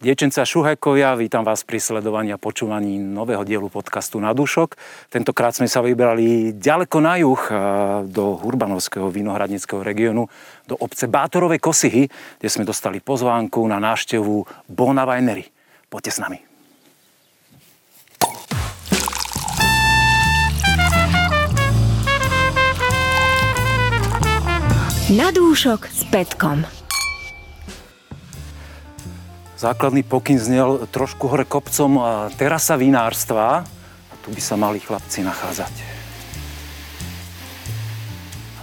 Dievčenca Šuhajkovia, vítam vás pri sledovaní a počúvaní nového dielu podcastu Na dušok. Tentokrát sme sa vybrali ďaleko na juh do Hurbanovského vinohradnického regiónu, do obce Bátorové Kosihy, kde sme dostali pozvánku na návštevu Bona Winery. Poďte s nami. Na dúšok s Petkom. Základný pokyn znel trošku hore kopcom terasa vinárstva. A tu by sa mali chlapci nachádzať.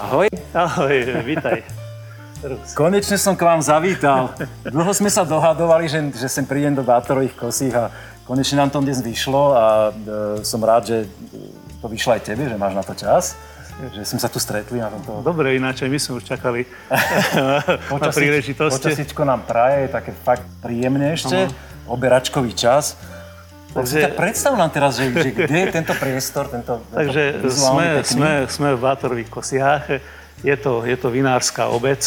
Ahoj. Ahoj, vítaj. Konečne som k vám zavítal. Dlho sme sa dohadovali, že, že sem prídem do Bátorových kosích a konečne nám to dnes vyšlo a e, som rád, že to vyšlo aj tebe, že máš na to čas že sme sa tu stretli na tomto... Dobre, ináč my sme už čakali na príležitosti. Počasíčko nám praje, je také fakt príjemné ešte, uh-huh. oberačkový čas. Takže tak predstav nám teraz, že, že kde je tento priestor, tento Takže sme, sme, sme v Bátorových Kosiach. Je to, je to vinárska obec,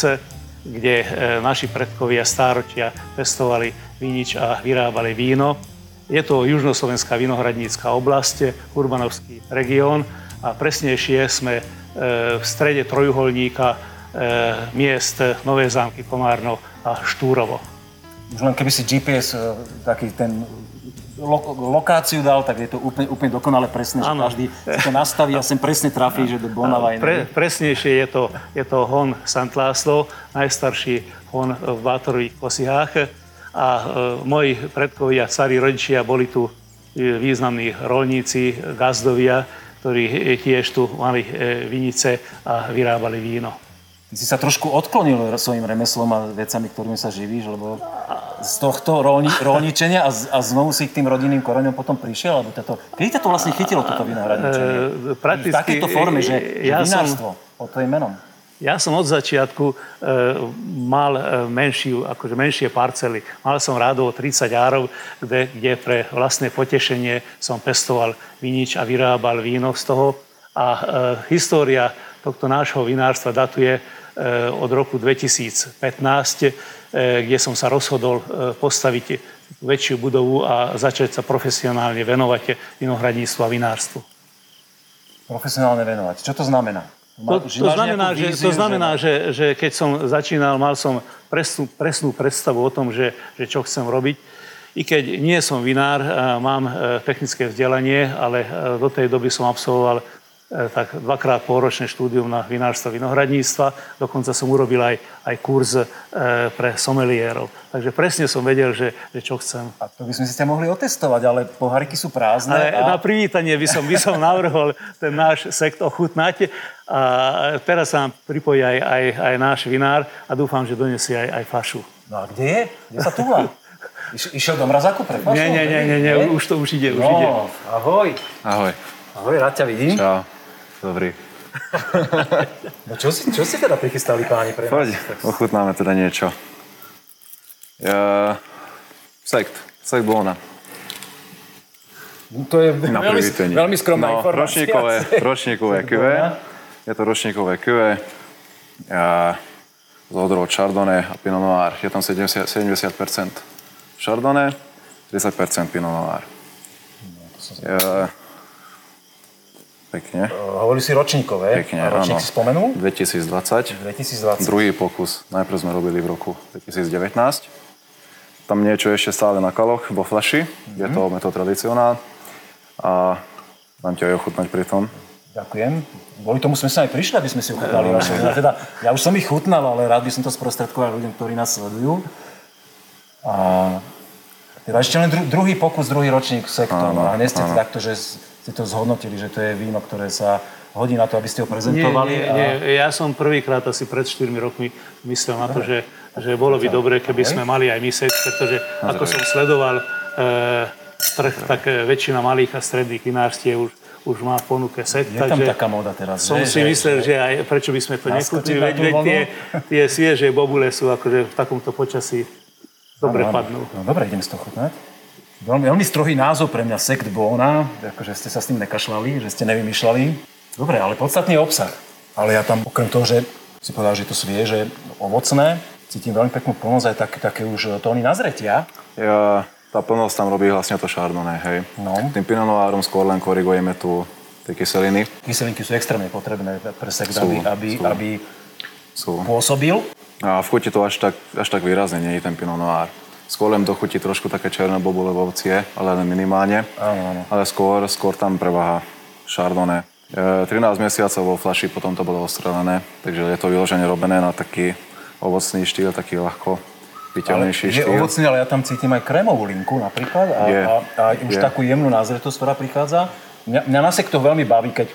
kde e, naši predkovia stáročia pestovali vinič a vyrábali víno. Je to južnoslovenská vinohradnícka oblasť, Urbanovský región a presnejšie sme e, v strede trojuholníka e, miest Nové zámky, Komárno a Štúrovo. Už len keby si GPS e, taký ten lo- lokáciu dal, tak je to úplne, úplne dokonale presné, ano. že každý si to nastaví a sem presne trafí, že do Bonava Pre, presnejšie je to, je to hon Sant Láslo, najstarší hon v Bátorových Kosihách. A e, moji predkovia, carí rodičia, boli tu významní rolníci, gazdovia, ktorí tiež tu mali e, vinice a vyrábali víno. Ty si sa trošku odklonil svojim remeslom a vecami, ktorými sa živíš, lebo z tohto rolni, rolničenia a, a znovu si k tým rodinným koreňom potom prišiel? Alebo toto, kedy ťa to vlastne chytilo, toto vinohradničenie? E, v takéto forme, že, ja že vinárstvo som, pod tvojim menom. Ja som od začiatku e, mal e, menšiu, akože menšie parcely. Mal som rádovo 30 árov, kde, kde pre vlastné potešenie som pestoval vinič a vyrábal víno z toho. A e, história tohto nášho vinárstva datuje e, od roku 2015, e, kde som sa rozhodol e, postaviť väčšiu budovu a začať sa profesionálne venovať vinohradníctvu a vinárstvu. Profesionálne venovať. Čo to znamená? To, to znamená, že, to znamená že, že keď som začínal, mal som presnú, presnú predstavu o tom, že, že čo chcem robiť. I keď nie som vinár, mám e, technické vzdelanie, ale e, do tej doby som absolvoval tak dvakrát pôročné štúdium na vinárstvo vinohradníctva. Dokonca som urobil aj, aj kurz e, pre someliérov. Takže presne som vedel, že, že čo chcem. A to by sme si ťa mohli otestovať, ale poháriky sú prázdne. Ale a... na privítanie by som, by som navrhol ten náš sekt ochutnať. A teraz sa nám pripojí aj, aj, aj náš vinár a dúfam, že donesie aj, aj fašu. No a kde je? Kde sa tu má? Iš, išiel do mrazáku pre fašu? Nie, nie, nie, nie, nie, už to už ide, už no, ide. Ahoj. Ahoj. Ahoj, rád ťa vidím. Čau. Dobrý. no čo si, čo si teda prichystali páni pre nás? Poď, ochutnáme teda niečo. Ja... Sekt. Sekt Bona. No, to je Na veľmi, veľmi skromná no, informácia. Ročníkové, ročníkové QE. Je to ročníkové QE. Ja, z odrov Chardonnay a Pinot Noir. Je tam 70, 70% Chardonnay, 30% Pinot Noir. No, ja, Pekne. Uh, hovorili si ročníkové. Pekne, A ročník áno. si spomenul? 2020. 2020. Druhý pokus. Najprv sme robili v roku 2019. Tam niečo ešte stále na kaloch, vo flaši. Mm-hmm. Je to meto tradicionál. A dám ťa aj ochutnať pri tom. Ďakujem. Kvôli tomu sme sa aj prišli, aby sme si ochutnali. Ja, teda, ja už som ich chutnal, ale rád by som to sprostredkoval ľuďom, ktorí nás sledujú. A teda ešte len druhý pokus, druhý ročník sektor. Áno, a hneď ste takto, že ste to zhodnotili, že to je víno, ktoré sa hodí na to, aby ste ho prezentovali? Nie, nie, a... nie. ja som prvýkrát asi pred 4 rokmi myslel na to, že, že bolo by dobre, keby sme mali aj my set, pretože ako som sledoval e, trh, tak e, väčšina malých a stredných vinárstiev už už má v ponuke set. Je tam taká móda teraz, Som si myslel, že, že aj prečo by sme to nekúpili, veď, veď tie, tie svieže bobule sú akože v takomto počasí dobre ano, padnú. No dobre, idem z toho chutnať. Veľmi, veľmi strohý názov pre mňa sekt Bona, akože ste sa s tým nekašľali, že ste nevymýšľali. Dobre, ale podstatný je obsah. Ale ja tam okrem toho, že si povedal, že je to svieže, ovocné, cítim veľmi peknú plnosť aj tak, také už tóny nazretia. Ja, tá plnosť tam robí vlastne to Chardonnay, hej. No. Tým Pinot Noirom skôr len korigujeme tu tie kyseliny. Kyselinky sú extrémne potrebné pre sekt, Sú, aby, aby, sú. aby Sú. pôsobil. A v chuti to až tak, až tak výrazne nie je ten Pinot Noir. Skôr len do chuti trošku také černé bobule ovocie, ale len minimálne. Áno, áno. Ale skôr, skôr tam preváha Chardonnay. E, 13 mesiacov vo flaši, potom to bolo ostrelené, takže je to vyložene robené na taký ovocný štýl, taký ľahko Ale vyťaľnejší je štýl. ovocný, ale ja tam cítim aj krémovú linku napríklad a, Je, a, a už je. takú jemnú názretosť, ktorá prichádza. Mňa, mňa na sektoch veľmi baví, keď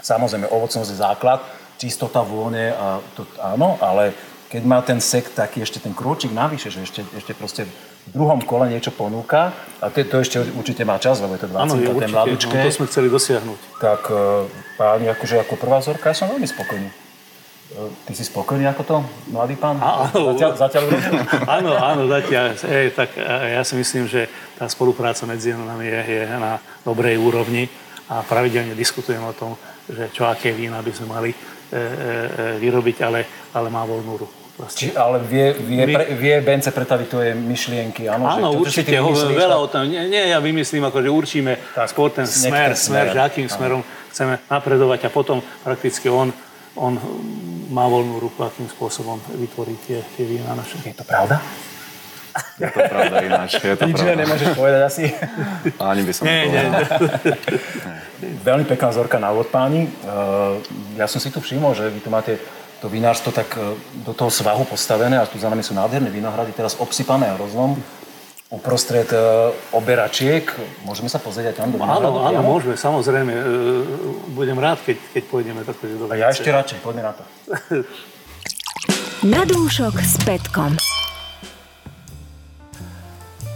samozrejme ovocnosť je základ, čistota, vône, a to, áno, ale keď má ten sekt taký ešte ten krôčik navyše, že ešte, ešte proste v druhom kole niečo ponúka a to, to ešte určite má čas, lebo je to 20 Áno, je určite. No, to sme chceli dosiahnuť. tak e, páni, akože ako prvá vzorka, ja som veľmi spokojný. E, Ty si spokojný ako to, mladý pán? Áno. Zatiaľ, zatiaľ? Áno, áno, zatiaľ. Ej, tak e, ja si myslím, že tá spolupráca medzi nami je, je na dobrej úrovni a pravidelne diskutujeme o tom, že čo aké vína by sme mali e, e, e, vyrobiť, ale, ale má voľnú ruku. Proste. Či, ale vie, vie, My- pre, vie Bence pretaviť tvoje myšlienky, áno? Áno, že určite, ho, veľa o tom. Nie, nie, ja vymyslím, ako, že určíme Tak, skôr ten smer, smer, že akým smerom chceme napredovať a potom prakticky on, on má voľnú ruku, akým spôsobom vytvorí tie, tie vína naše. Je to pravda? Je to pravda ináč, je to Nič iné pravda. nemôžeš povedať asi. Ani by som Nie, nie, nepovedal. Veľmi pekná vzorka na úvod, páni. Uh, ja som si tu všimol, že vy tu máte to vinárstvo tak uh, do toho svahu postavené a tu za nami sú nádherné vinohrady, teraz obsypané hroznom. Uprostred uh, oberačiek. Môžeme sa pozrieť aj tam do Áno, áno, môžeme, samozrejme. E, Budem rád, keď, keď pôjdeme takto do A ja ešte radšej, poďme na to. Na dúšok s Petkom.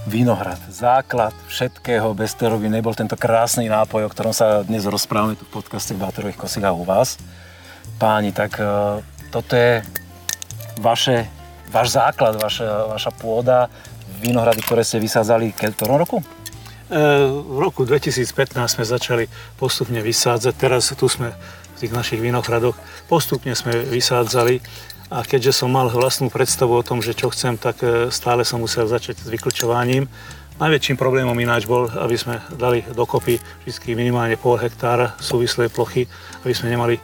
Vinohrad, základ všetkého, bez ktorého by nebol tento krásny nápoj, o ktorom sa dnes rozprávame tu v podcaste Bátorových kosikách u vás. Páni, tak e, toto je vaše, váš základ, vaša, vaša pôda, vinohrady, ktoré ste vysádzali v ktorom roku? E, V roku 2015 sme začali postupne vysádzať. Teraz tu sme v tých našich vinohradoch. Postupne sme vysádzali a keďže som mal vlastnú predstavu o tom, že čo chcem, tak e, stále som musel začať s vyklčovaním. Najväčším problémom ináč bol, aby sme dali dokopy vždy minimálne pol hektára súvislej plochy, aby sme nemali e,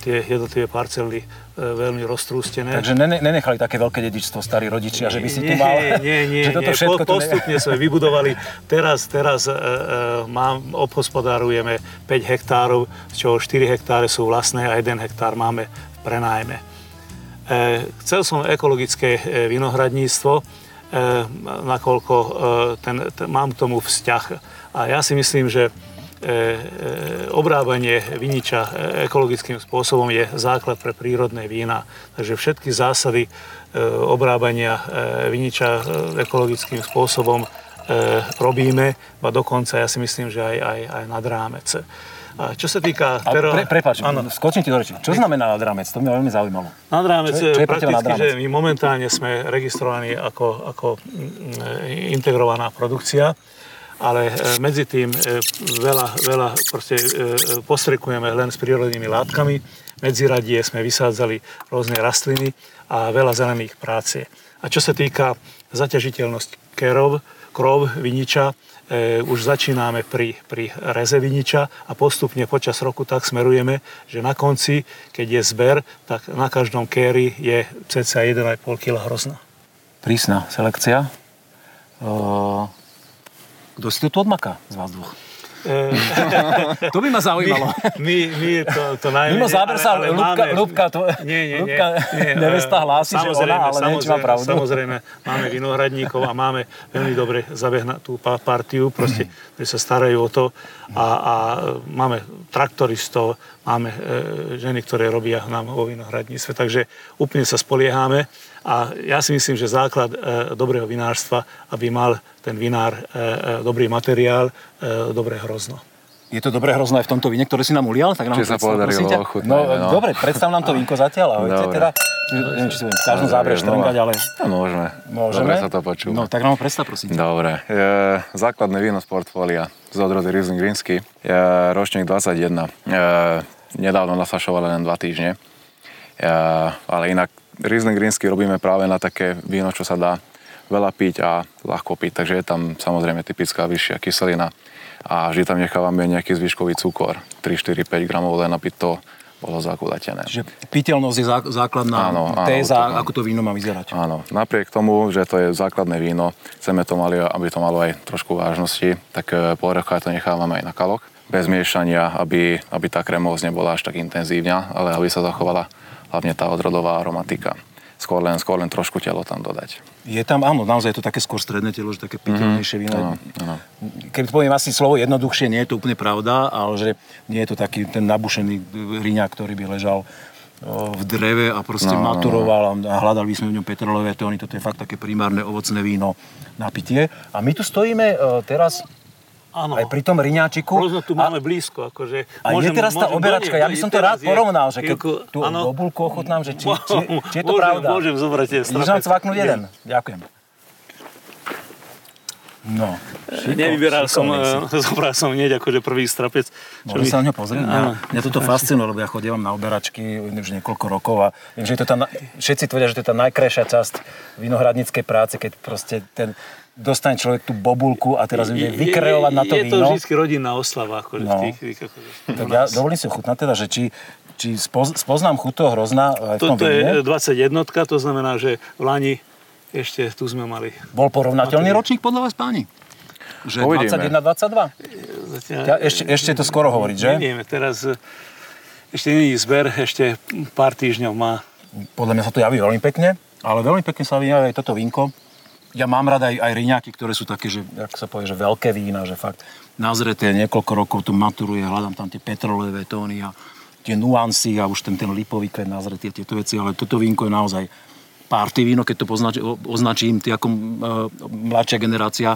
tie jednotlivé parcely e, veľmi roztrústené. Takže nene, nenechali také veľké dedičstvo starí rodičia, že by si tu mal... Nie, nie, že toto nie. všetko Po, tu ne- postupne sme vybudovali. Teraz, teraz e, e, mám, obhospodárujeme 5 hektárov, z čoho 4 hektáre sú vlastné a 1 hektár máme v prenájme. E, chcel som ekologické e, vinohradníctvo, e, nakoľko ten, ten, mám k tomu vzťah. A ja si myslím, že obrábanie viniča ekologickým spôsobom je základ pre prírodné vína. Takže všetky zásady obrábania viniča ekologickým spôsobom robíme, a dokonca ja si myslím, že aj, aj, aj nad rámec. A čo sa týka... A tero- pre, prepáč, Áno. skočím ti do reči. Čo znamená nad rámec? To mňa veľmi zaujímalo. Nad rámec, Čo je- čo je prakticky, že my momentálne sme registrovaní ako, ako mm, integrovaná produkcia, ale e, medzi tým e, veľa, veľa proste e, postrekujeme len s prírodnými látkami. Medzi radie sme vysádzali rôzne rastliny a veľa zelených práce. A čo sa týka zaťažiteľnosť kerov, krov, viniča, už začíname pri, pri reze viniča a postupne počas roku tak smerujeme, že na konci, keď je zber, tak na každom kéri je cca 1,5 kg hrozna. Prísna selekcia. Uh, kto si to tu odmaká z vás dvoch? to by ma zaujímalo. My, my to, to najmenej... Mimo záber sa ale- máme- Ľubka, to, Nie, nie, nie. Ľubka nie, nevesta e, hlási, že ona, ale neviem, či má pravdu. Samozrejme, máme vinohradníkov a máme veľmi dobre zabehnatú pa- partiu, proste, ktorí sa starajú o to a, a máme traktoristov, máme e, ženy, ktoré robia nám vo vinohradníctve, takže úplne sa spoliehame a ja si myslím, že základ e, dobrého vinárstva, aby mal ten vinár e, e, dobrý materiál, e, dobré hrozno. Je to dobré hrozné aj v tomto víne, ktoré si nám ulial? Tak nám Či sa podarilo ochutnať, No, no. dobre, predstav nám to vínko zatiaľ. Ahojte Dobre. teda. Neviem, či si budem v každom zábere štrngať, ale No, môžeme. môžeme. Dobre sa to počúva. No, tak nám ho predstav, prosím. Dobre. Je základné víno z portfólia z odrody Riesling Rínsky. Je ročník 21. Je nedávno nasašovali len dva týždne. Je, ale inak Riesling rínsky robíme práve na také víno, čo sa dá veľa piť a ľahko piť, takže je tam samozrejme typická vyššia kyselina a vždy tam nechávame nejaký zvyškový cukor, 3, 4, 5 gramov len aby to bolo zakúdatené. Čiže piteľnosť je zá- základná Áno, áno, téza, to- ako to víno má vyzerať. Áno, napriek tomu, že to je základné víno, chceme to mali, aby to malo aj trošku vážnosti, tak e, pol roka to nechávame aj na kalok, bez miešania, aby, aby tá kremovosť nebola až tak intenzívna, ale aby sa zachovala hlavne tá odrodová aromatika. Skôr len, skôr len trošku telo tam dodať. Je tam, áno, naozaj je to také skôr stredné telo, že také piteľnejšie víno. Áno, áno. Keď poviem asi slovo jednoduchšie, nie je to úplne pravda, ale že nie je to taký ten nabušený riňak, ktorý by ležal v dreve a proste No, no, no. maturoval a hľadali sme v ňom petrolové tóny. Toto je fakt také primárne ovocné víno na pitie. A my tu stojíme e, teraz Áno. aj pri tom riňáčiku. Možno tu A- máme blízko. Akože A je teraz tá môžem oberačka, ja by som to rád je porovnal, že keď chvíľku- tú áno. bobulku ochutnám, že či, či, či je to Môžem- pravda. Môžem zobrať tie cvaknúť jeden. Ďakujem. No, šiko- Nevyberal som, šikovný si. eh, zobral som hneď akože prvý strapec. čo Môžem mi- sa na ňo pozrieť? Mňa, mňa toto fascinuje, lebo ja chodievam na oberačky už niekoľko rokov a viem, že je to tá, všetci tvrdia, že to je tá najkrajšia časť vinohradníckej práce, keď proste ten dostane človek tú bobulku a teraz Je- vykreovať na to je, Je to víno. vždy rodinná oslava. Akože No. v tých, tých, akože, Tak ja dovolím si ochutnať teda, že či, či spoz, spoznám chuť toho hrozna aj v tom Toto víne. je 21, to znamená, že v Lani ešte tu sme mali. Bol porovnateľný ročník podľa vás, páni? Že Uvidíme. 21-22? Ja, ešte, ešte to skoro hovoriť, že? Nevieme, teraz eh, ešte nie je zber, ešte pár týždňov má. Podľa mňa sa to javí veľmi pekne, ale veľmi pekne sa javí aj toto vínko. Ja mám rád aj, aj riňaky, ktoré sú také, že, jak sa povie, že veľké vína, že fakt nazreté niekoľko rokov to maturuje, hľadám tam tie petrolejové tóny a tie nuancy a už ten, ten lipový kvet nazretý a tieto veci, ale toto vínko je naozaj party víno, keď to poznač, označím ty ako uh, mladšia generácia.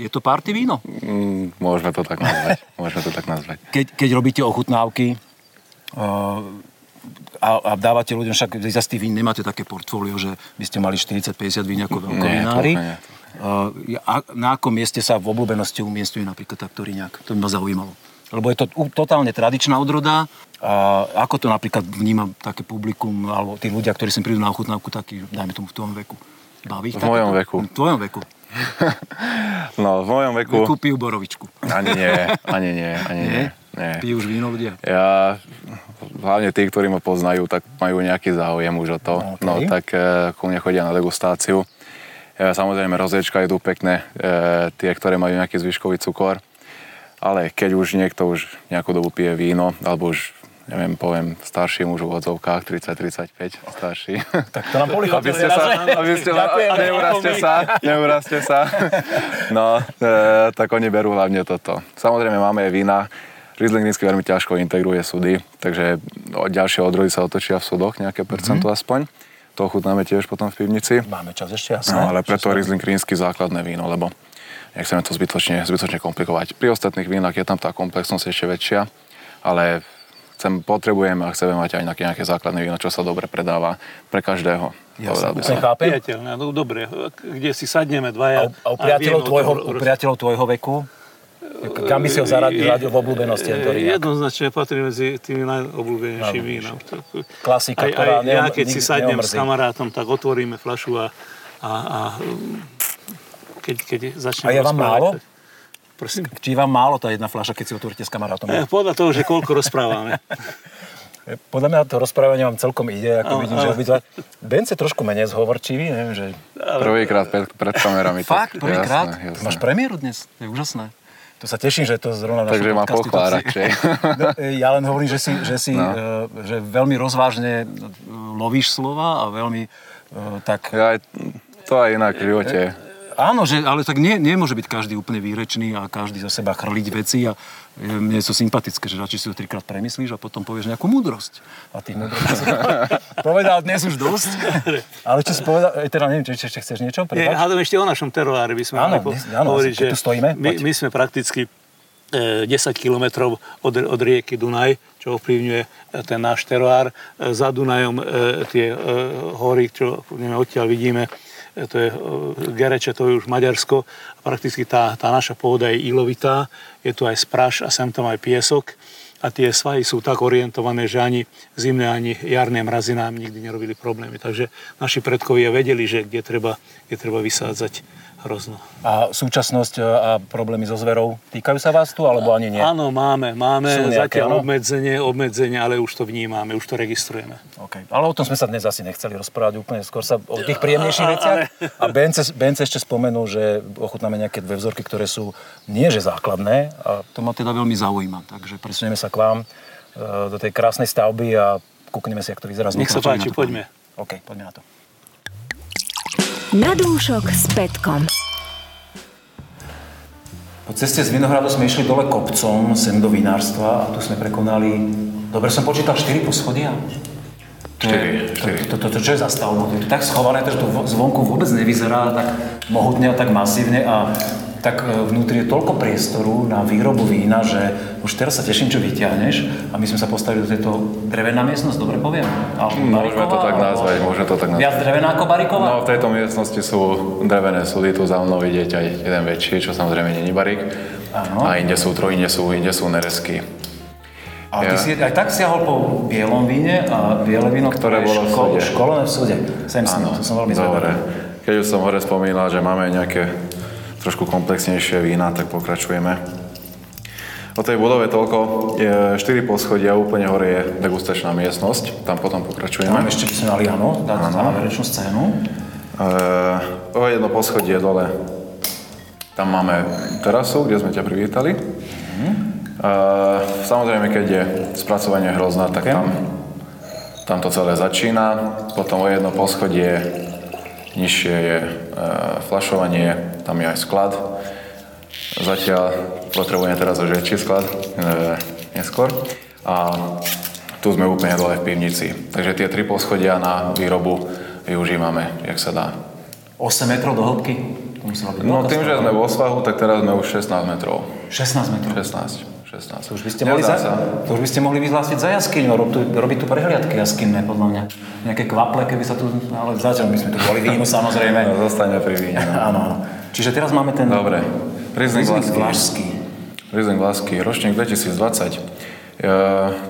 Je to party víno? Mm, môžeme to tak nazvať. môžeme to tak nazvať. Keď, keď robíte ochutnávky uh, a, a dávate ľuďom, však vy zase vín nemáte také portfólio, že by ste mali 40-50 vín ako veľkovinári. a na akom mieste sa v obľúbenosti umiestňuje napríklad takto riňák? To by ma zaujímalo. Lebo je to totálne tradičná odroda. A ako to napríklad vníma také publikum, alebo tí ľudia, ktorí sem prídu na ochutnávku, taký, dajme tomu v tvojom veku? Baví V mojom veku. V tvojom veku. No, v mojom veku... Veku pijú borovičku. Ani nie, ani nie, ani nie. nie. Pijú už víno ľudia. Ja, hlavne tí, ktorí ma poznajú, tak majú nejaký záujem už o to. OK. No tak e, ku mne chodia na degustáciu. E, samozrejme, rozliečka idú pekné, e, tie, ktoré majú nejaký zvyškový cukor. Ale keď už niekto už nejakú dobu pije víno, alebo už, neviem, poviem, starší muž v odzovkách, 30-35, starší. Tak to nám polichotili. Aby ste sa, aby ste Ďakujem. neurazte sa, neurazte sa. No, e, tak oni berú hlavne toto. Samozrejme máme aj vína. Riesling nízky veľmi ťažko integruje sudy, takže ďalšie odrody sa otočia v sudoch, nejaké percento aspoň. To ochutnáme tiež potom v pivnici. Máme čas ešte, jasné. No, ale preto Riesling rínsky základné víno, lebo nechceme to zbytočne, zbytočne komplikovať. Pri ostatných vínach je tam tá komplexnosť ešte väčšia, ale chcem, potrebujeme a chceme mať aj nejaké, nejaké základné víno, čo sa dobre predáva pre každého. Jasne, som. chápem. Priateľné, no dobre, kde si sadneme dvaja. A, a u priateľov, tvojho, u priateľov tvojho veku? Kam by si ho zaradil zaradil v obľúbenosti tento riňák? Jednoznačne patrí medzi tými najobľúbenejšími vínam. Tak- Klasika, aj, ktorá aj ja, neom- keď si sadnem s neomrzí. kamarátom, tak otvoríme fľašu a, a, a keď, keď A začneme je vám rozprávať, málo? tak- Prosím. Či vám málo tá jedna fľaša, keď si otvoríte s kamarátom? Eh, Podľa toho, že koľko rozprávame. Podľa mňa to rozprávanie vám celkom ide, ako Áno, vidím, že obidva. Ben je trošku menej zhovorčivý, neviem, že... Prvýkrát pred, pred kamerami. Fakt, prvýkrát? Máš premiéru dnes, to je úžasné. To sa teším, že to zrovna v našom Takže ma radšej. No, e, Ja len hovorím, že si, že si No. že veľmi rozvážne e, lovíš slova a veľmi e, tak... Ja aj, to aj inak v živote. Áno, že, ale tak nie, nemôže byť každý úplne výrečný a každý za seba chrliť veci a e, mne je to sympatické, že radšej si to trikrát premyslíš a potom povieš nejakú múdrosť. A tých múdrostí povedal dnes už dosť. Ale čo si povedal, e, teda neviem, či ešte chceš niečo? Hádam ešte o našom teroári by sme Áno, mali po- áno, hovoriť, že tu stojíme, my, my sme prakticky e, 10 kilometrov od, od rieky Dunaj, čo ovplyvňuje e, ten náš teroár. E, Za Dunajom e, tie e, hory, čo odtiaľ vidíme, e, to je e, Gereče, to je už Maďarsko. Prakticky tá, tá naša pôda je ilovitá, je tu aj spraš a sem tam aj piesok. a tie svahy sú tak orientované, že ani zimné, ani jarné mrazy nám nikdy nerobili problémy. Takže naši predkovia vedeli, že kde treba, kde treba vysádzať hrozno. A súčasnosť e, a problémy so zverou, týkajú sa vás tu, alebo ani nie? Áno, máme, máme Sú nejaké, zatiaľ áno? obmedzenie, obmedzenie, ale už to vnímame, už to registrujeme. Okay. Ale o tom sme sa dnes asi nechceli rozprávať úplne, skôr sa o tých príjemnejších veciach. A Bence, Bence ešte spomenul, že ochutnáme nejaké dve vzorky, ktoré sú nie že základné a to ma teda veľmi zaujíma. Takže presunieme sa k vám e, do tej krásnej stavby a kúkneme si, ako to vyzerá. Nech sa páči, poďme. OK, poďme na to. Na dúšok s Petkom. Po ceste z Vinohradu sme išli dole kopcom sem do vinárstva a tu sme prekonali, dobre som počítal, 4 poschodia. To je- Štyri, to, štyri. to, to, to, čo je za stavbou? To je tak schované, že to vo- zvonku vôbec nevyzerá tak mohutne a tak masívne a tak e, vnútri je toľko priestoru na výrobu vína, že už teraz sa teším, čo vyťahneš. A my sme sa postavili do tejto drevená miestnosť, dobre poviem? Alebo Môžeme to tak alebo- nazvať, môžeme to tak nazvať. Viac drevená ako bariková? No, v tejto miestnosti sú drevené súdy, tu za mnou vidieť aj jeden väčší, čo samozrejme není barík. Áno. A inde sú troj, inde sú, inde sú neresky. A ty Ja. si aj tak siahol po bielom víne a biele víno, Ktoré je bolo v ško- súde. školené v súde. Sem s ním, to som veľmi zvedavý. Keď už som hore spomínal, že máme nejaké trošku komplexnejšie vína, tak pokračujeme. O tej budove toľko. Je 4 poschodia, úplne hore je degustačná miestnosť. Tam potom pokračujeme. Tam ešte by sme mali, áno, dať záverečnú scénu. Uh, o jedno poschodie dole. Tam máme terasu, kde sme ťa privítali. Uh, samozrejme, keď je spracovanie hrozná, tak Ok. tam, tam to celé začína. Potom o jedno poschodie nižšie je uh, flašovanie, tam je aj sklad. Zatiaľ potrebujeme teraz už väčší sklad, uh, neskôr. A tu sme úplne dole v pivnici. Takže tie tri poschodia na výrobu využívame, jak sa dá. 8 metrov do hĺbky. To musela byť No tým, že sme vo svahu, tak teraz sme už 16 metrov. 16 metrov. 16. 16. To už by ste mohli, za, to už by ste mohli vyhlásiť za jaskyňu, rob tu, robiť tu prehliadky jaskinné, podľa mňa. Nejaké kvaple, keby sa tu, ale zatiaľ by sme tu boli vínu, samozrejme. No, zostaňme pri víne. no. Áno, áno. Čiže teraz máme ten Dobre. Vlasky. Vlašský. Riesling Vlasky, ročník 2020. E,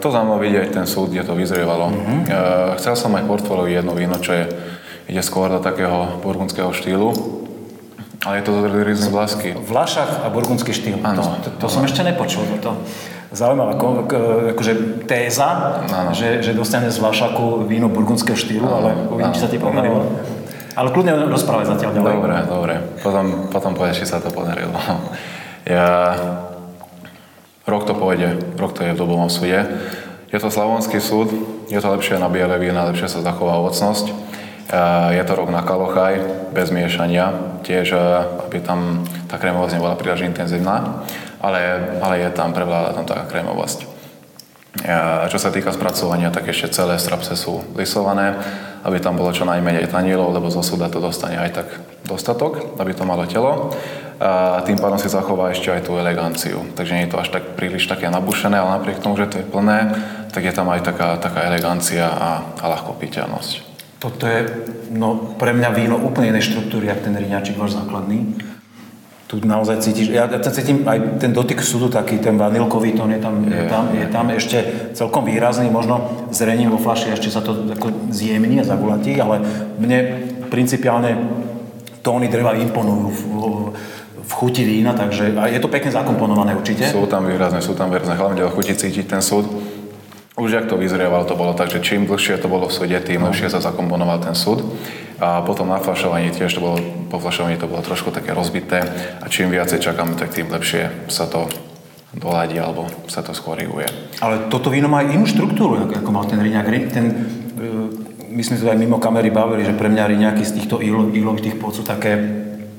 to za mnou vidieť ten súd, kde to vyzrievalo. Mhm. E, chcel som aj portfóliu jedno víno, čo je, ide skôr do takého burgundského štýlu. Ale je to Riesling Vlasky. Vlašák a burgundský štýl. Áno. To, to, to som ešte nepočul. To, zaujímavá ko, akože téza, Áno. že, že dostane z Vlašaku víno burgundského štýlu, ale uvidím, či sa ti podarilo. Ale kľudne rozprávať zatiaľ ďalej. Dobre, dobre. Potom, potom povieš, či sa to podarilo. Ja, rok to pôjde, rok to je v dobovom súde. Je to slavonský súd, je to lepšie na biele vína, lepšie sa zachová ovocnosť. Je to rok na kalochaj, bez miešania, tiež, e, aby tam tá krémovosť nebola príliš intenzívna, ale, ale je tam, prevláda tam taká krémovosť. A Čo sa týka spracovania, tak ešte celé strapce sú lisované, aby tam bolo čo najmenej tanilov, lebo zo súda to dostane aj tak dostatok, aby to malo telo. A tým pádom si zachová ešte aj tú eleganciu. Takže nie je to až tak príliš také nabušené, ale napriek tomu, že to je plné, tak je tam aj taká, taká elegancia a, a ľahkopiteľnosť. Toto je no, pre mňa víno úplne inej štruktúry, jak ten riňačik váš základný. Tu naozaj cítiš, ja, ja cítim aj ten dotyk súdu taký, ten vanilkový tón je tam, je, tam, je tam ešte celkom výrazný, možno zrením vo flaši ešte sa to ako zjemní a zagulatí, ale mne principiálne tóny dreva imponujú v, v, chuti vína, takže je to pekne zakomponované určite. Sú tam výrazné, sú tam výrazné, hlavne do chuti cítiť ten súd. Už jak to vyzrieval, to bolo tak, že čím dlhšie to bolo v súde, tým lepšie sa zakomponoval ten súd. A potom na flašovaní tiež to bolo, po flašovaní to bolo trošku také rozbité a čím viacej čakáme, tak tým lepšie sa to doladí alebo sa to skoriguje. Ale toto víno má inú štruktúru, ako, mal ten riňák. Ri- Ten, e, my sme sa aj mimo kamery bavili, že pre mňa riňáky z týchto ílo, ílovitých pod sú také,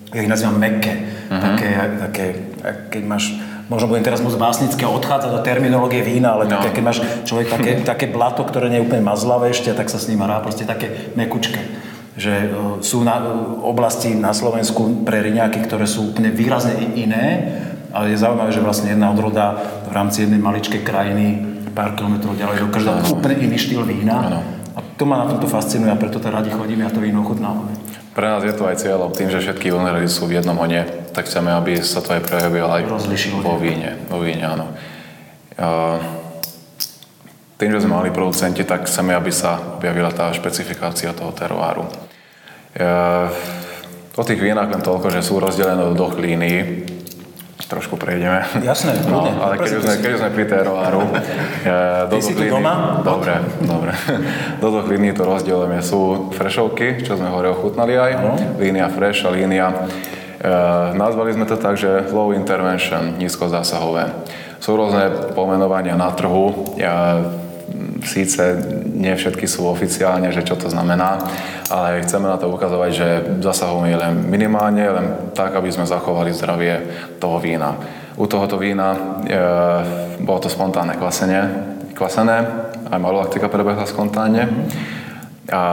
ja ich nazývam mekké. Také, také, ak- keď máš, možno budem teraz moc básnické odchádzať do terminológie vína, ale No. také, keď máš človek také, také blato, ktoré nie je úplne mazlavé ešte, tak sa s ním hrá proste také mekučké že e, sú na, e, oblasti na Slovensku pre riňáky, ktoré sú úplne výrazne iné, ale je zaujímavé, že vlastne jedna odroda v rámci jednej maličkej krajiny pár kilometrov ďalej dokáže dať úplne iný štýl vína. Áno. A to ma na tomto fascinuje a preto to radi chodíme a to víno ochutnávame. Pre nás je to aj cieľom tým, že všetky vinogrady sú v jednom hone, tak chceme, aby sa to aj prejavilo aj Rozlišilo. vo víne. Vo víne, áno. Uh, tým, že sme mali producenti, tak chceme, aby sa objavila tá špecifikácia toho teroáru. E, o tých vínach len toľko, že sú rozdelené do dvoch línií. Trošku prejdeme. Jasné, no, ale keď už, sme, keď už sme pri teroáru, e, do Ty si tu línií- doma? Dobre, dobre. Do dvoch línií to rozdielujeme. Sú frešovky, čo sme hore ochutnali aj, línia fresh a línia nazvali sme to tak, že low intervention, nízkozásahové. Sú rôzne pomenovania na trhu. Ja, síce nie všetky sú oficiálne, že čo to znamená, ale chceme na to ukazovať, že zasahujeme len minimálne, len tak, aby sme zachovali zdravie toho vína. U tohoto vína e, bolo to spontánne kvasenie, kvasené, aj malolaktika prebehla spontánne a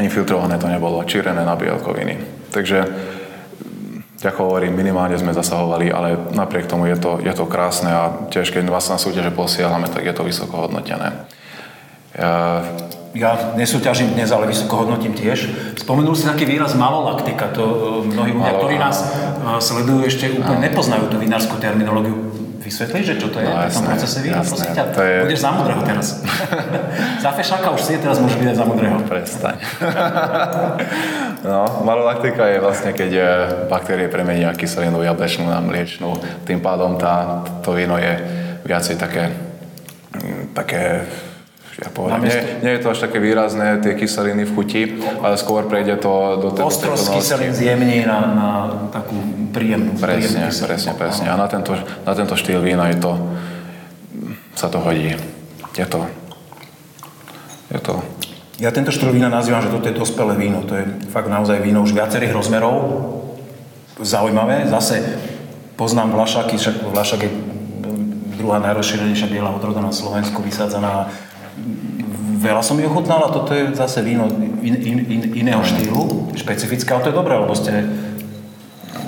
infiltrované to nebolo, čírené na bielkoviny. Takže ako hovorím, minimálne sme zasahovali, ale napriek tomu je to, je to krásne a tiež keď vás na súťaže posielame, tak je to vysoko hodnotené. Ja, Ja nesúťažím dnes, ale vysoko hodnotím tiež. Spomenul si taký výraz malolaktika. To e, mnohí ľudia, ktorí nás e, sledujú, ešte úplne nepoznajú tú vinárskú terminológiu. Vysvetli, že čo to je No, v tom jasné, procese vína, jasné. ťa. To je- Budeš za mudrého teraz. za fešáka už si je, teraz môžeš vydať za mudrého. prestaň. no, malolaktika je vlastne, keď e, baktérie premenia kyselinu jablečnú na mliečnú. Tým pádom tá, to víno je viacej také, mm, také ja poviem, nie, nie je to až také výrazné, tie kyseliny v chuti, ale skôr prejde to do tej Ostrosť kyselín zjemní na, na takú príjemnú. Presne, príjemnú presne, presne. A na tento, na tento štýl vína je to, sa to hodí. Je to, je to, Ja tento štýl vína nazývam, že toto je dospelé víno. To je fakt naozaj víno už viacerých rozmerov. Zaujímavé. Zase poznám Vlašaky, však Vlašak je druhá najrozšírenejšia biela odroda na Slovensku, vysádzaná. Veľa som ju ochutnal a toto je zase víno in, in, in, iného štýlu, špecifické, ale to je dobré, lebo ste...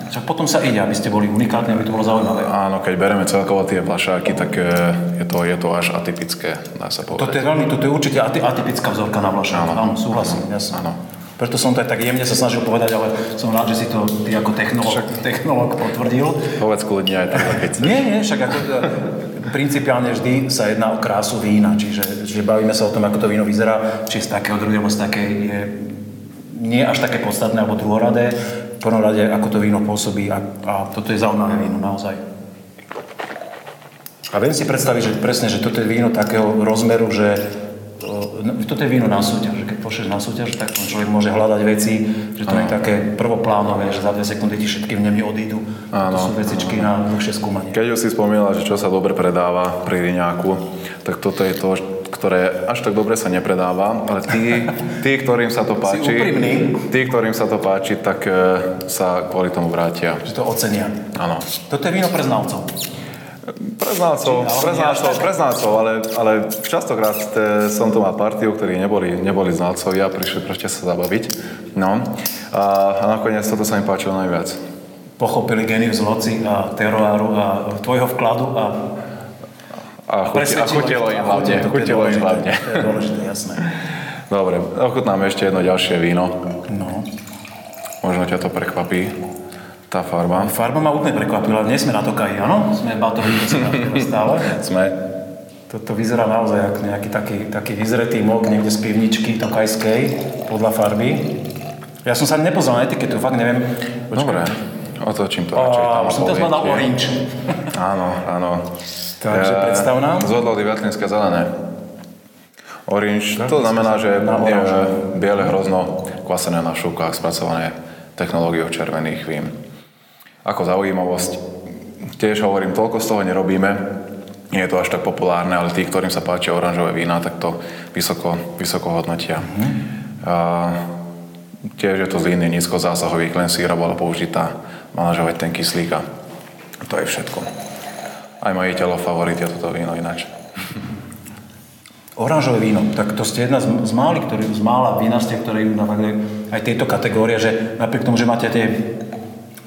Však potom sa ide, aby ste boli unikátni, aby to bolo zaujímavé. áno, keď bereme celkovo tie vlašáky, tak e, je to, je to až atypické, dá sa Toto povedať. je veľmi, toto je určite aty, atypická vzorka na Vlašák. Áno. Áno, súhlasím, jasne. Áno. Preto som to aj tak jemne sa snažil povedať, ale som rád, že si to ty ako technológ, technológ potvrdil. Povedz kľudne aj tak, keď chceš. Nie, nie, však ako, principiálne vždy sa jedná o krásu vína, čiže, čiže bavíme sa o tom, ako to víno vyzerá, či z takého druhu, alebo z takej je nie až také podstatné alebo druhoradé. V prvom rade, ako to víno pôsobí a, a toto je zaujímavé víno, naozaj. A viem si predstaviť, že presne, že toto je víno takého rozmeru, že no, toto je víno na súťaž, pošleš na súťaž, tak človek môže hľadať veci, že to nie je také prvoplánové, že za dve sekundy ti všetky v nemi odídu. To sú vecičky na dlhšie skúmanie. Keď už si spomínala, že čo sa dobre predáva pri riňáku, tak toto je to, ktoré až tak dobre sa nepredáva, ale tí, tí ktorým sa to páči, tí, ktorým sa to páči, tak e, sa kvôli tomu vrátia. Že to ocenia. Áno. Toto je víno pre znalcov. Pre znalcov, Či- ale ale, častokrát e, som tu mal partiu, ktorí neboli, neboli znalcovia, prišli proste sa zabaviť. No. A, a nakoniec toto sa mi páčilo najviac. Pochopili genius loci a teroáru a tvojho vkladu a A, chuti, a chutilo im to. hlavne. To Chutilo im hlavne. To je dôležité, jasné. Dobre, ochutnáme ešte jedno ďalšie víno. No. Možno ťa to prekvapí, tá farba. Farba ma úplne prekvapila. Nie sme na Tokaji, áno? Sme batoví stále. Sme. Toto vyzerá naozaj ako nejaký taký, taký vyzretý mok niekde z pivničky tokajskej podľa farby. Ja som sa nepozrel na etiketu, fakt neviem. Počkaj. Dobre, otočím to radšej tam. Som to zvedal ti. orange. Áno, áno. Takže Eh, predstav nám. Z odlody Viatlinské zelené. Orange, to znamená, že Na je biele hrozno kvasené na šúkach, spracované technológiou červených vín. Ako zaujímavosť, tiež hovorím, toľko z toho nerobíme, nie je to až tak populárne, ale tí, ktorým sa páčia oranžové vína, tak to vysoko, vysoko hodnotia. A tiež je to z línie nízkozásahových, len síra bola použitá manažovať ten kyslík a to je všetko. Aj majiteľov favorit je toto víno ináč. Oranžové víno, tak to ste jedna z, z máli, ktorý, z mála vinárstiev, ktoré idú na aj- tieto kategórie, že napriek tomu, že máte tie,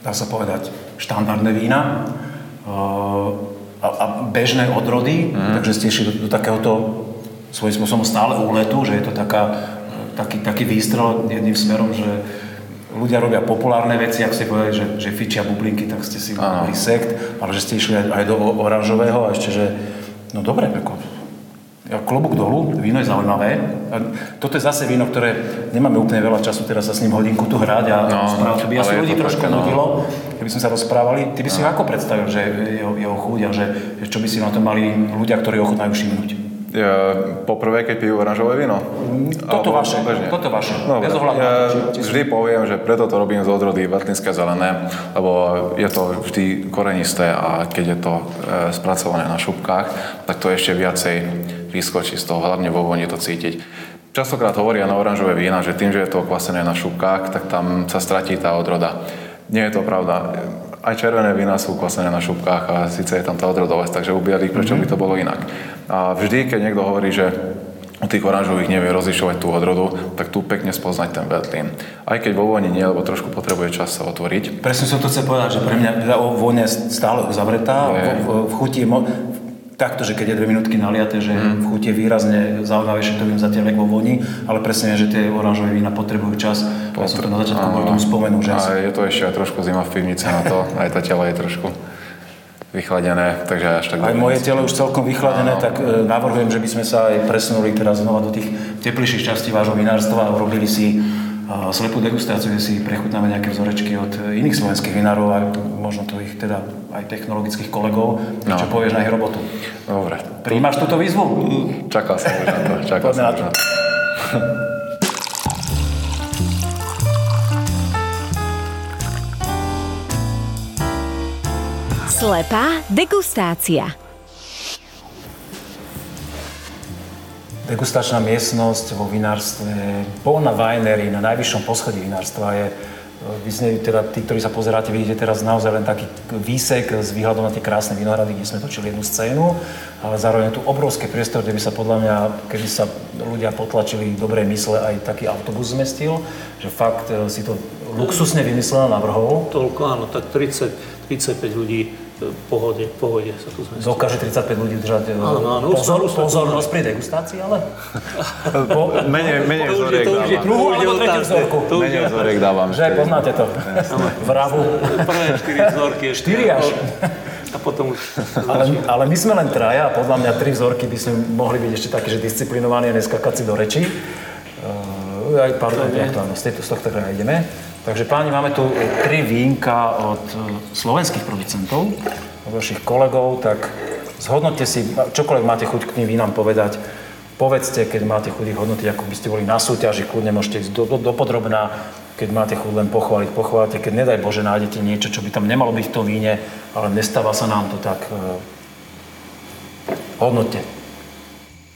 dá sa povedať, štandardné vína uh, a, a bežné odrody, mm. takže ste išli do, do takéhoto svojím spôsobom stále úletu, že je to taká, taký, taký výstrel jedným smerom, že ľudia robia populárne veci, ak ste povedali, že, že fičia bublinky, tak ste si urobili sekt, ale že ste išli aj, aj do oranžového a ešte, že no dobre, ako, klobúk dolu, víno je zaujímavé. Toto je zase víno, ktoré nemáme úplne veľa času teraz sa s ním hodinku tu hrať a No, rozprávať. To by asi ľudí trošku no. nudilo, keby sme sa rozprávali. Ty by si ho ako predstavil, že jeho, jeho chuť a že, že čo by si na to mali ľudia, ktorí ochutnajú všimnúť? Ja, poprvé, keď pijú oranžové víno? Toto Alebo vaše, bežne? toto vaše. Bez ohľadu ja to, či- či vždy poviem, že preto to robím z odrody Vatlinské zelené, lebo je to vždy korenisté a keď je to e, spracované na šupkách, tak to ešte viacej vyskočí z toho, hlavne vo voni to cítiť. Častokrát hovoria na oranžové vína, že tým, že je to kvasené na šupkách, tak tam sa stratí tá odroda. Nie je to pravda. Aj červené vína sú kvasené na šupkách a síce je tam tá odrodovosť, takže u bielých prečo by to bolo inak. A vždy, keď niekto hovorí, že u tých oranžových nevie rozlišovať tú odrodu, tak tu pekne spoznať ten vetlín. Aj keď vo voni nie, lebo trošku potrebuje čas sa otvoriť. Presne som to chcel povedať, že pre mňa je stále uzavretá, v, v, v chuti mo- takto, že keď je dve minútky naliaté, že v chuti je výrazne zaujímavejšie, to viem zatiaľ vo voni, ale presne že tie oranžové vína potrebujú čas. Ja som to na začiatku bol tomu spomenul, že A je to ešte aj trošku zima v pivnici na to, aj tá telo je trošku vychladené, takže až tak... aj moje telo už celkom vychladené, tak e, navrhujem, že by sme sa aj presunuli teraz znova do tých teplejších častí vášho vinárstva a urobili si e, slepú degustáciu, kde si prechutnáme nejaké vzorečky od e, iných slovenských vinárov a možno to ich teda aj technologických kolegov, No. čo povieš na ich robotu. Dobre, Príjmaš túto výzvu? čakal som už na to, čakal Poďme som na to. na to. Slepá degustácia. Degustačná miestnosť vo vinárstve Polna Winery na najvyššom poschodí vinárstva je vy ste, teda tí, ktorí sa pozeráte, vidíte teraz naozaj len taký výsek s výhľadom na tie krásne vinohrady, kde sme točili jednu scénu, ale zároveň je tu obrovský priestor, kde by sa podľa mňa, keby sa ľudia potlačili dobrej mysle, aj taký autobus zmestil, že fakt e, si to luxusne vymyslel a navrhol. Toľko, áno, tak 30, 35 ľudí pohode, pohode sa tu zmestí. Dokáže 35 ľudí držať e, Áno, áno, pozor, pozornosť pri degustácii, ale... Po, Menej, menej vzoriek to už je- dávam. druhú to už je alebo tretiu vzorku. To už je Menej vzoriek dávam. že poznáte to. Vravu. prvé 4 vzorky. Štyri až. A potom už... Ale, ale my sme len traja a podľa mňa tri vzorky by sme mohli byť ešte také, že disciplinovaní a neskakať si do reči. Uh, aj pardon, to z, tejto, z tohto kraja ideme. Takže páni, máme tu tri vínka od eh, slovenských producentov, od vašich kolegov, tak zhodnote si, čokoľvek máte chuť k tým vínam povedať, povedzte, keď máte chuť ich hodnotiť, ako by ste boli na súťaži, kľudne môžete ísť do, do, do podrobná, keď máte chuť len pochváliť, pochváľte, keď nedaj Bože nájdete niečo, čo by tam nemalo byť v tom víne, ale nestáva sa nám to, tak eh, hodnote.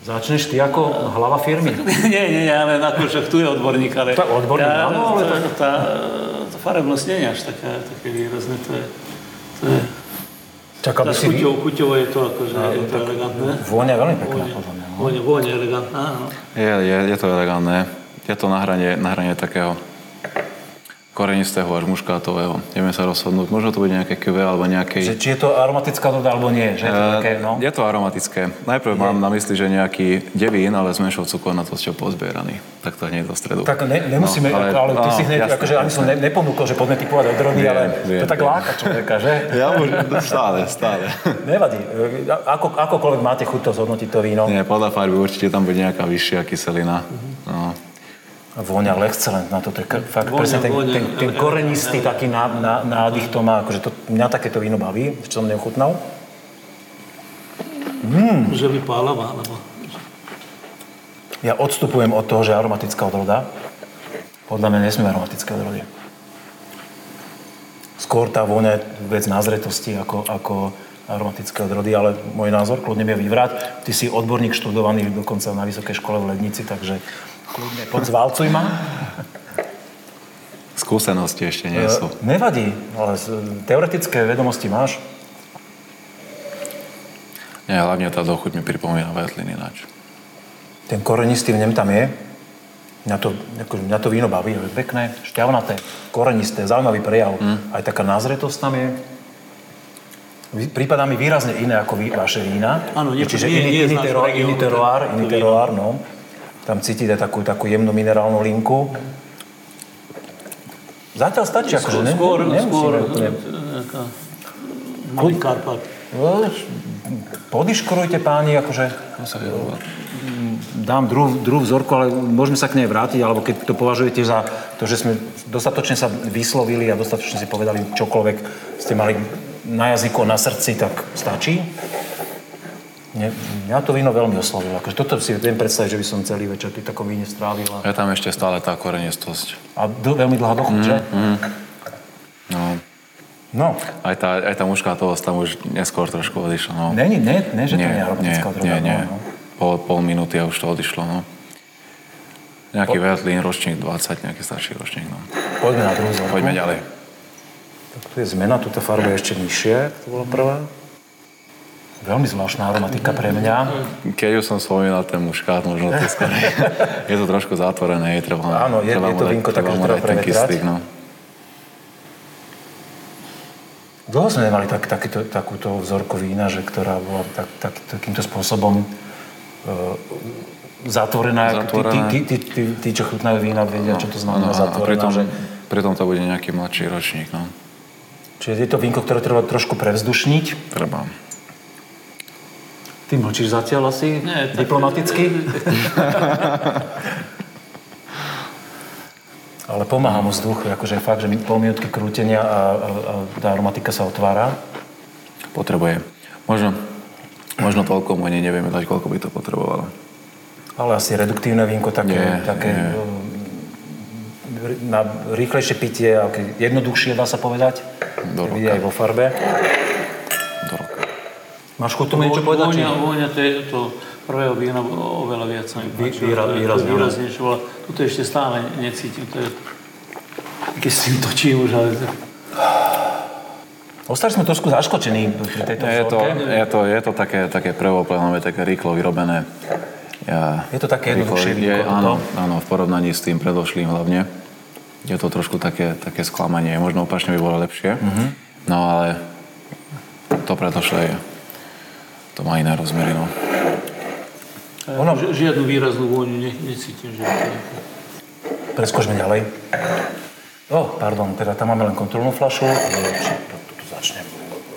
Začneš ty ako hlava firmy? nie, nie, nie, ale akože tu je odborník, ale... Tak odborník, tá, áno, ale tá, to- tá, tá farebnosť nie je až taká, také výrazné, to je... To je Čakal by si vy? chuťovo, chuťovo je to akože je to elegantné. Vôňa veľmi pekná, podľa mňa. no. vône, vône elegantná, áno. Je, je, je to elegantné. Je to na hrane, na hrane takého korenistého až muškátového. Neviem sa rozhodnúť. Možno to bude nejaké QV alebo nejakej... Že, či je to aromatická doda, alebo nie, že je to Eh, také, no. Je to aromatické. Najprv mám na mysli, že nejaký devín, ale s menšou cukornatosťou pozbieraný. Tak to hneď do stredu. Tak ne, nemusíme, No, ale, ale ty áno, si hneď, jasné, akože ani som ne, neponúkol, že poďme typovať odrody, Viem, ale viem, to tak viem. láka človeka, že? Ja už stále, stále. Nevadí. E, Ako, akokoľvek máte chuť to zhodnotiť to víno. Nie, podľa farby určite tam bude nejaká vyššia kyselina. No. Vôňa excelentná, toto je fakt Vôňa, presne ten, vôňa, ten, ten korenistý taký ná, ná, nádych to má, akože to, mňa takéto víno baví, čo som neochutnal. Že vypálava, alebo... Ja odstupujem od toho, že aromatická odroda. Podľa mňa nesmie aromatické odrody. Skôr tá vôňa je vec názretosti ako, ako aromatické odrody, ale môj názor, kľudne mi vyvrať. Ty si odborník študovaný dokonca na Vysokej škole v Lednici, takže kľudne podzvalcuj ma. Skúsenosti ešte nie sú. E, Nevadí, ale teoretické vedomosti máš. Nie, hlavne tá dochuť mi pripomína vetliny ináč. Ten korenistý v ňom tam je. Mňa to, akože mňa to víno baví, je pekné, šťavnaté, korenisté, zaujímavý prejav. Mm. Aj taká názretosť tam je. Prípada mi výrazne iné ako vy, vaše vína. Áno, nie- Čiže nie- iný, nie iný, regiónu, iný terroir, to- iný to terroir, no. Tam cítite takú, takú jemnú minerálnu linku. Zatiaľ stačí, akože ne, skôr, nemusíme skôr, nejaká malý Karpat. No, podiškorujte páni, akože dám druhú, druhú vzorku, ale môžeme sa k nej vrátiť, alebo keď to považujete za to, že sme dostatočne sa vyslovili a dostatočne si povedali čokoľvek ste mali na jazyku, na srdci, tak stačí. Mne, mňa to víno veľmi oslovilo. Akože toto si viem predstaviť, že by som celý večer pri takom víne strávil. A, Je tam ešte stále tá korenistosť. a do, veľmi dlhá dochuť, mm, že? No, No, aj tá, aj tá muškátovosť tam už neskôr trošku odišla. No. není, ne, ne, že to nie je nie, aromatická droga. nie, nie. No, no. Pol, pol minúty a už to odišlo. No. Nejaký Veltlín, ročník 20, nejaký starší ročník. No. Poďme na druhú vzorku. Poďme ďalej. Tak tu je zmena, túto farba je ešte nižšie, to bola prvá. Veľmi zvláštna aromatika pre mňa. Keď už som spomínal ten muškát, možno to skôr je to trošku zatvorené, je treba, Áno, je- treba je to vínko také, že treba prevetrať. no. Dlho sme nemali tak, takýto, takúto vzorku vína, že ktorá bola tak, tak, takýmto spôsobom e, zatvorená. Zatvorená. Tí, tí, tí, tí, tí, čo chutnajú vína, vedia, čo to znamená Áno, áno, a zatvorená. pritom, Že, pritom to bude nejaký mladší ročník, no. čiže je to vínko, ktoré treba trošku prevzdušniť. Treba. Ty mlčíš zatiaľ asi? Nie, tak- Diplomaticky? Ale pomáha mu vzduch, akože fakt, že pol minútky krútenia a, a, a tá aromatika sa otvára. Potrebuje. Možno, možno toľko mu ani nevieme dať, koľko by to potrebovalo. Ale asi reduktívne vínko, také, Nie, také nie. um, na rýchlejšie pitie, jednoduchšie dá sa povedať. Do roka. Aj vo farbe. Máš chuť tomu niečo povedať? Vôňa, vôňa to, to prvého vína oveľa viac sa mi páči. výra- je- výrazne, to je výraznejšie bolo. Tuto ešte stále necítim. To je, keď s tým točím už, ale Ostali sme trošku zaškočení pri tejto Je to, je to, je to také, také prvoplenové, také rýchlo vyrobené. Ja, Je to také jednoduchšie je, áno, toto? áno, v porovnaní s tým predošlým hlavne. Je to trošku také, také sklamanie. Možno opačne by bolo lepšie. Mhm. No ale to predošlé je. To má iné rozmery, no. Ono- ži- žiadnu výraznú vôňu ne, necítim. Že Preskočme ďalej. O, pardon, teda tam máme len kontrolnú flašu. Či, tu začnem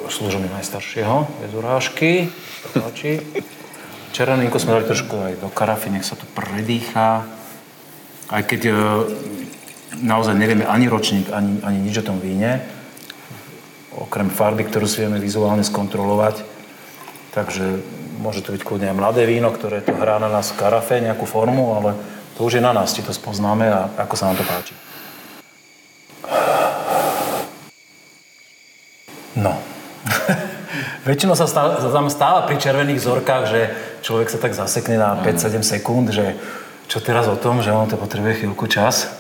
služobný najstaršieho, bez urážky. To páči. Červené vínko sme dali trošku aj do karafy, nech sa to predýcha. Aj keď e, naozaj nevieme ani ročník, ani, ani nič o tom víne, okrem farby, ktorú si vieme vizuálne skontrolovať. Takže môže to byť kľudne aj mladé víno, ktoré to hrá na nás v karafe, nejakú formu, ale to už je na nás, či to spoznáme a ako sa nám to páči. No. Väčšinou sa stáva, tam stáva pri červených vzorkách, že človek sa tak zasekne na 5-7 sekúnd, že čo teraz o tom, že on to potrebuje chvíľku čas.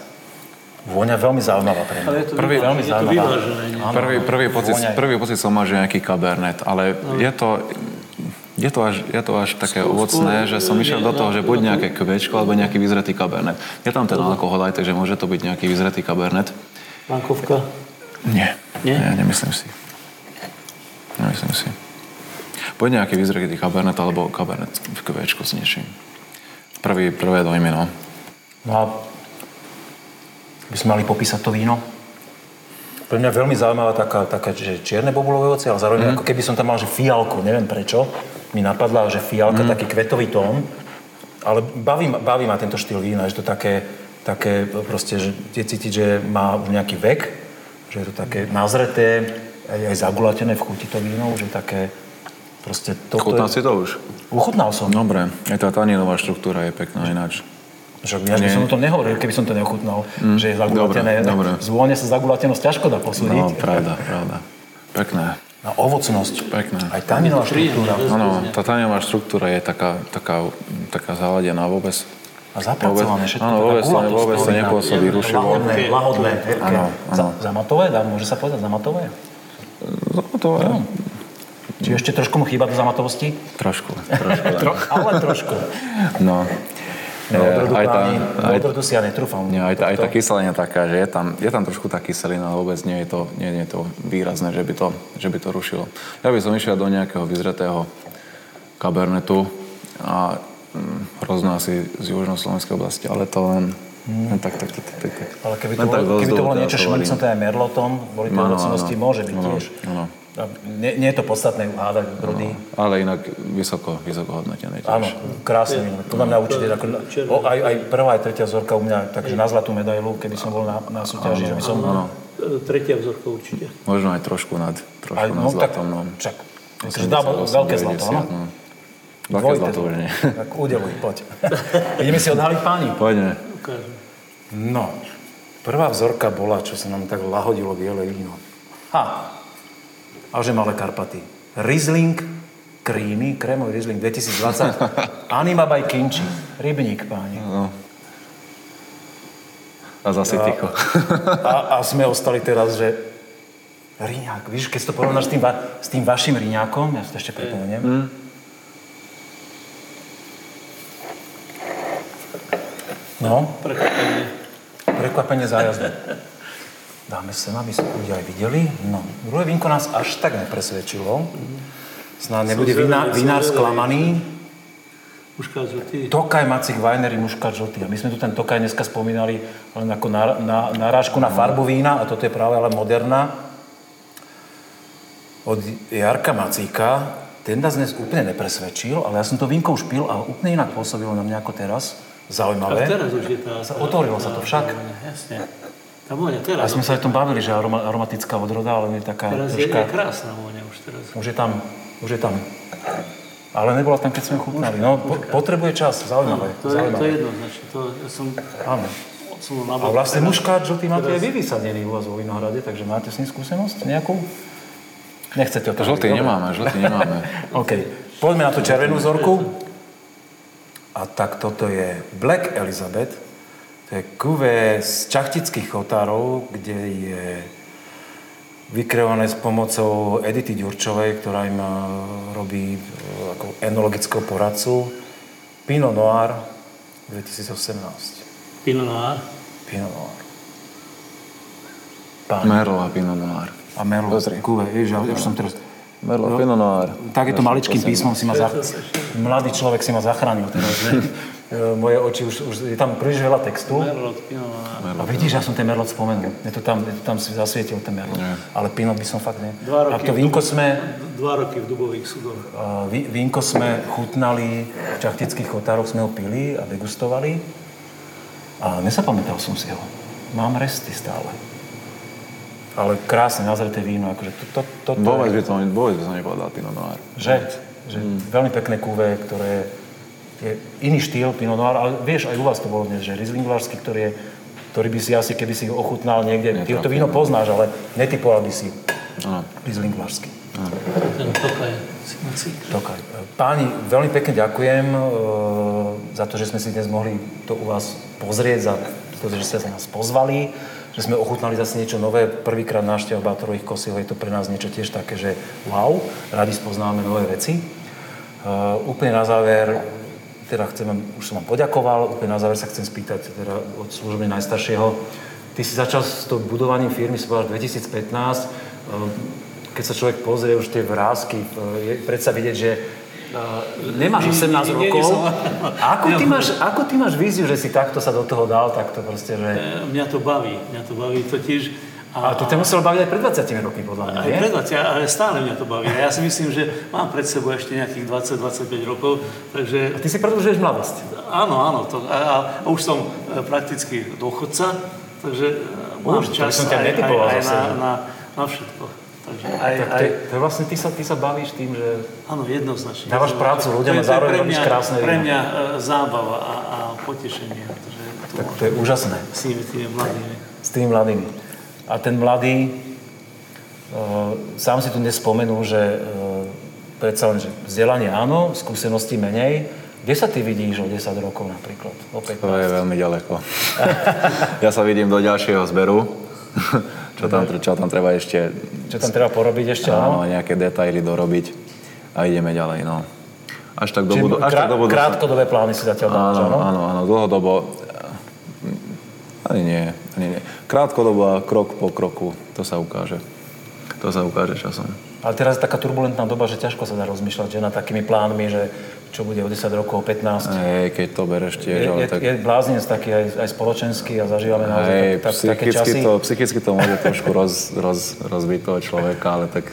Vôňa veľmi zaujímavá pre mňa. je to, Prvý, veľmi je to vyvážené. Prvý, prvý, pocit, prvý pocit som mal, že nejaký kabernet, ale je to, je to až, je to až také Skôr- ovocné, skôr že som išiel do toho, že buď no, nejaké kvečko, alebo nejaký vyzretý kabernet. Je tam ten alkohol aj, takže môže to byť nejaký vyzretý kabernet. Bankovka. Nie. Nie? Nie, nemyslím si. Nemyslím si. Poď nejaký vyzretý kabernet, alebo kabernet v kvečku s niečím. Prvý, prvé dojmy, no. No a by sme mali popísať to víno. Pre mňa veľmi zaujímavá taká, taká že čierne bobulové ovocie, ale zároveň mm. ako keby som tam mal, že fialku, neviem prečo, mi napadla, že fialka, mm. taký kvetový tón, ale baví, baví ma tento štýl vína, že to také, také proste, že je cítiť, že má už nejaký vek, že je to také nazreté, aj, aj zagulatené v chuti to víno, že také proste toto Chutná je... si to už? Uchutnal som. Dobre, aj tá taninová štruktúra je pekná ináč. Že ja by som o tom nehovoril, keby som to neochutnal, mm. že je zagulatené. dobre, dobre. Zvône sa zagulatenosť ťažko dá No, posúdiť. pravda, pravda. Pekné. Na ovocnosť. Pekné. Aj taninová štruktúra. Áno, tá taninová štruktúra je taká, taká, taká zaladená vôbec. A zapracované všetko. Áno, vôbec, vôbec sa vína. nepôsobí rušivo. Lahodné, lahodné. Za, zamatové, dá, môže sa povedať zamatové? No, to je... Či ešte trošku mu chýba do zamatovosti? Trošku, trošku. Tro, ale trošku. No. No, Je, odrodu, aj tá, aj, odrodu si ja netrúfam. nie, aj, tá, aj tá kyselina taká, že je tam, je tam trošku tá kyselina, ale vôbec nie je to, nie, nie je to výrazné, že by to, že by to rušilo. Ja by som išiel do nejakého vyzretého kabernetu a hm, hrozná asi z južnoslovenskej oblasti, ale to len Len tak, tak, tak, tak, tak. Ale keby to, bolo, keby to bolo niečo šmrcnuté aj merlotom, boli tie ovocnosti, áno. môže byť Áno, tiež. áno. A Nie, nie je to podstatné hádať brody. Ale inak vysoko, vysoko hodnotené tiež. Áno, krásne víno. Podľa mňa určite, ako, o, aj, aj prvá, aj tretia vzorka u mňa, takže na zlatú medailu, keby som bol na, na súťaži, že by som... Áno, Tretia vzorka určite. možno aj trošku nad, trošku Aj, nad no, tak, zlatom. No. takže dá 88, veľké zlato, 90, áno? no. Veľké zlato už nie. Tak udeluj, poď. Ideme si odhaliť páni. Poďme. No, prvá vzorka bola, čo sa nám tak lahodilo biele víno. Ha, a že malé Karpaty. Riesling Creamy, krémový Riesling 2020, Anima by Kinči, rybník, páni. A zase ticho. A, a sme ostali teraz, že Riňák, víš, keď si to porovnáš s tým, va- s tým vašim Riňákom, ja si to ešte pripomeniem. No, Prekvapenie. Prekvapenie zájazdu. Dáme sem, aby sa ľudia aj videli. No, druhé vínko nás až tak nepresvedčilo. Snáď nebude viná, vinár sklamaný. Muška žltý. Tokaj Macik Winery Muškat žltý. A my sme tu ten Tokaj dneska spomínali len ako na, na, narážku na farbu vína, a toto je práve ale moderná. Od Jarka Macíka, ten nás dnes úplne nepresvedčil, ale ja som to vínko už pil a úplne inak pôsobilo na mňa ako teraz. A Zaujímavé. teraz už je tá... Otvorilo sa to však. Jasne. Tá vôňa A teraz. sme sa aj o tom bavili, že aroma, aromatická odroda, ale je taká Teraz je, je troška... krásna vôňa už teraz. Už je tam, už je tam. Ale nebola tam, keď sme chutnali. No, po, potrebuje čas, zaujímavé. To je, to je zaujímavé. jednoznačne. To ja som Áno. odsunul na A vlastne muškát žltý máte aj teraz- vy vysadený u vás vo Vinohrade, takže máte s ním skúsenosť nejakú? Nechcete o tom Žltý nemáme, žltý nemáme. OK. Poďme na tú červenú vzorku. A tak toto je Black Elizabeth. To je kuvé z čachtických chotárov, kde je vykreované s pomocou Edity Ďurčovej, ktorá im eh, robí eh, ako enologického poradcu. Pinot Noir 2018. Pinot Noir. Pinot Noir. Pán. Merlo a Pinot Noir. A Merlot. Pozri. Kuve, ježiš, ja už som teraz... Merlo a Pinot Noir. Tak je to maličkým písmom, si ma zach... mladý človek si ma zachránil teraz? E, Moje oči už, už, je tam príliš veľa textu. Merlot, Pinot. A vidíš, ja som ten Merlot spomenul. Je to tam, je to tam si zasvietil ten Merlot. Ale Pinot by som fakt ne. Dva A roky to v vínko Dubu- sme, Dva roky v dubových súdoch. ví- vínko sme chutnali v čachtických chotároch, sme ho pili a degustovali. A nezapamätal som si ho. Mám resty stále. Ale krásne, nazreté víno. Akože to, to, to, to, Vôbec by to, vôbec by som nepovedal Pinot Noir. Že, že veľmi pekné kúve, ktoré je iný štýl Pinot Noir, ale vieš, aj u vás to bolo dnes, že Riesling-Vlašský, ktorý, je, ktorý by si asi, keby si ho ochutnal niekde, ty to víno poznáš, ale netypoval by si Áno. Riesling-Vlašský. Ten Tokaj. Tokaj. Páni, veľmi pekne ďakujem e, za to, že sme si dnes mohli to u vás pozrieť, za to, že ste sa nás pozvali, že sme ochutnali zase niečo nové. Prvýkrát návšteva Bátorových kosíl, je to pre nás niečo tiež také, že wow, radi spoznáme nové veci. Uh, úplne na záver, teda chcem, vám- už som vám poďakoval, úplne na záver sa chcem spýtať teda od služby najstaršieho. Ty si začal s tou budovaním firmy, si povedal 2015. Uh, keď sa človek pozrie už tie vrázky, je predsa vidieť, že uh, nemáš 18 Nie, nie, nie rokov. A ako ty, máš, ako ty máš víziu, že si takto sa do toho dal, takto proste, že... E, Mňa to baví. Mňa to baví totiž. A to ťa muselo baviť aj pred 20 rokmi, podľa mňa, Aj nie? pred 20, ale stále mňa to baví. A ja si myslím, že mám pred sebou ešte nejakých 20-25 rokov, takže Ty si predlžuješ mladosť. áno, áno. To, a, a, a už som e, prakticky dôchodca, takže e, mám Už, čas som ťa aj, aj, aj zase. na, na, na všetko. Takže aj, Tak je, to je vlastne, ty sa, ty sa bavíš tým, že... áno, jednoznačne. Dávaš prácu ľuďom a to je zároveň pre robíš mňa- krásne Pre mňa e, zábava a, a potešenie. Takže to, Tak to je úžasné. s tými, tými mladými. S tými mladými. A ten mladý, uh, sám si tu dnes spomenul, že uh, predsa len, že vzdelanie áno, skúsenosti menej. Kde sa ty vidíš o 10 rokov napríklad? O 15? To je veľmi ďaleko. ja sa vidím do ďalšieho zberu, čo tam, čo tam treba ešte Čo tam treba porobiť ešte? áno, Áno. nejaké detaily dorobiť a ideme ďalej. No. Až tak do, budu- až tak krá- do budúcna. krátkodobé plány si zatiaľ dávaš, Áno, áno? áno, áno, dlhodobo. Ani nie, ani nie. Krátkodobo a krok po kroku, to sa ukáže. To sa ukáže časom. Ale teraz je taká turbulentná doba, že ťažko sa dá rozmýšľať, že nad takými plánmi, že čo bude o 10 rokov, 15. Hej, keď to bereš tiež, Je, ale je, tak... je bláznec taký aj, aj spoločenský a zažívame naozaj Hej, tak, tak, také časy. to, psychicky to môže trošku roz, roz, rozbiť toho človeka, ale tak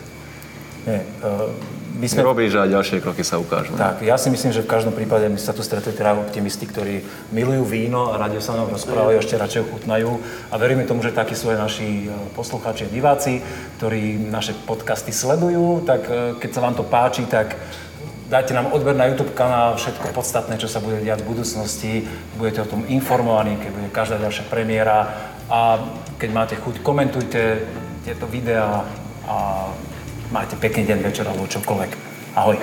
Nie, uh, my sme robíš a ďalšie kroky sa ukážu. Tak, ja si myslím, že v každom prípade my sa tu stretli teda optimisti, ktorí milujú víno a radi sa nám rozprávajú, ešte radšej ho chutnajú. A veríme tomu, že takí sú aj naši e, poslucháči a diváci, ktorí naše podcasty sledujú. Tak e, keď sa vám to páči, tak dajte nám odber na YouTube kanál, všetko podstatné, čo sa bude diať v budúcnosti. Budete o tom informovaní, keď bude každá ďalšia premiéra. A keď máte chuť, komentujte tieto videá a majte pekný deň, večer alebo čokoľvek. Ahoj.